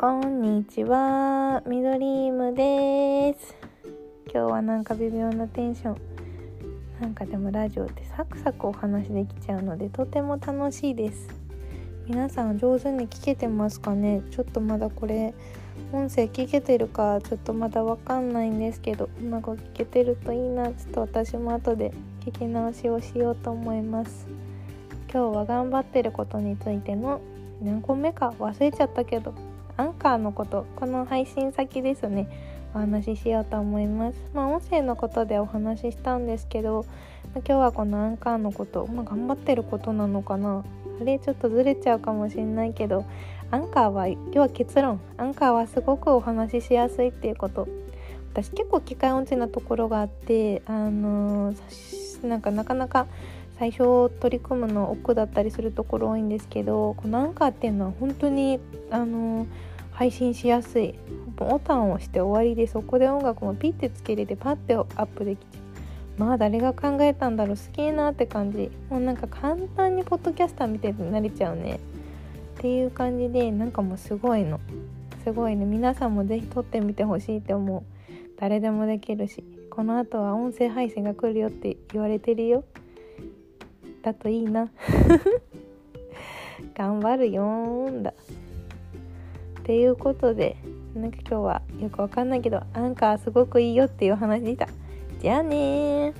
こんにちは、ミドリームです。今日はなんか微妙なテンション。なんかでもラジオってサクサクお話できちゃうのでとても楽しいです。皆さん上手に聞けてますかね？ちょっとまだこれ音声聞けてるかちょっとまだわかんないんですけどうまく聞けてるといいなちょっと私も後で聞き直しをしようと思います今日は頑張ってることについての何個目か忘れちゃったけどアンカーのことこの配信先ですね。お話ししようと思います。まあ音声のことでお話ししたんですけど今日はこのアンカーのこと、まあ、頑張ってることなのかな。あれちょっとずれちゃうかもしれないけどアンカーは要は結論。アンカーはすごくお話ししやすいっていうこと。私結構機械音痴なところがあってあのー、なんかなかなか最初取り組むの奥だったりするところ多いんですけどこのアンカーっていうのは本当にあのー、配信しやすい。ボタンを押して終わりでそこで音楽もピッてつけれてパッてアップできちゃう。まあ誰が考えたんだろう。好きなって感じ。もうなんか簡単にポッドキャスター見て慣れちゃうね。っていう感じでなんかもうすごいの。すごいね。皆さんも是非撮ってみてほしいって思う。誰でもできるし。この後は音声配信が来るよって言われてるよ。だといいな。頑張るよーんだ。っていうことでなんか今日はよくわかんないけどアンカーすごくいいよっていう話でした。じゃあね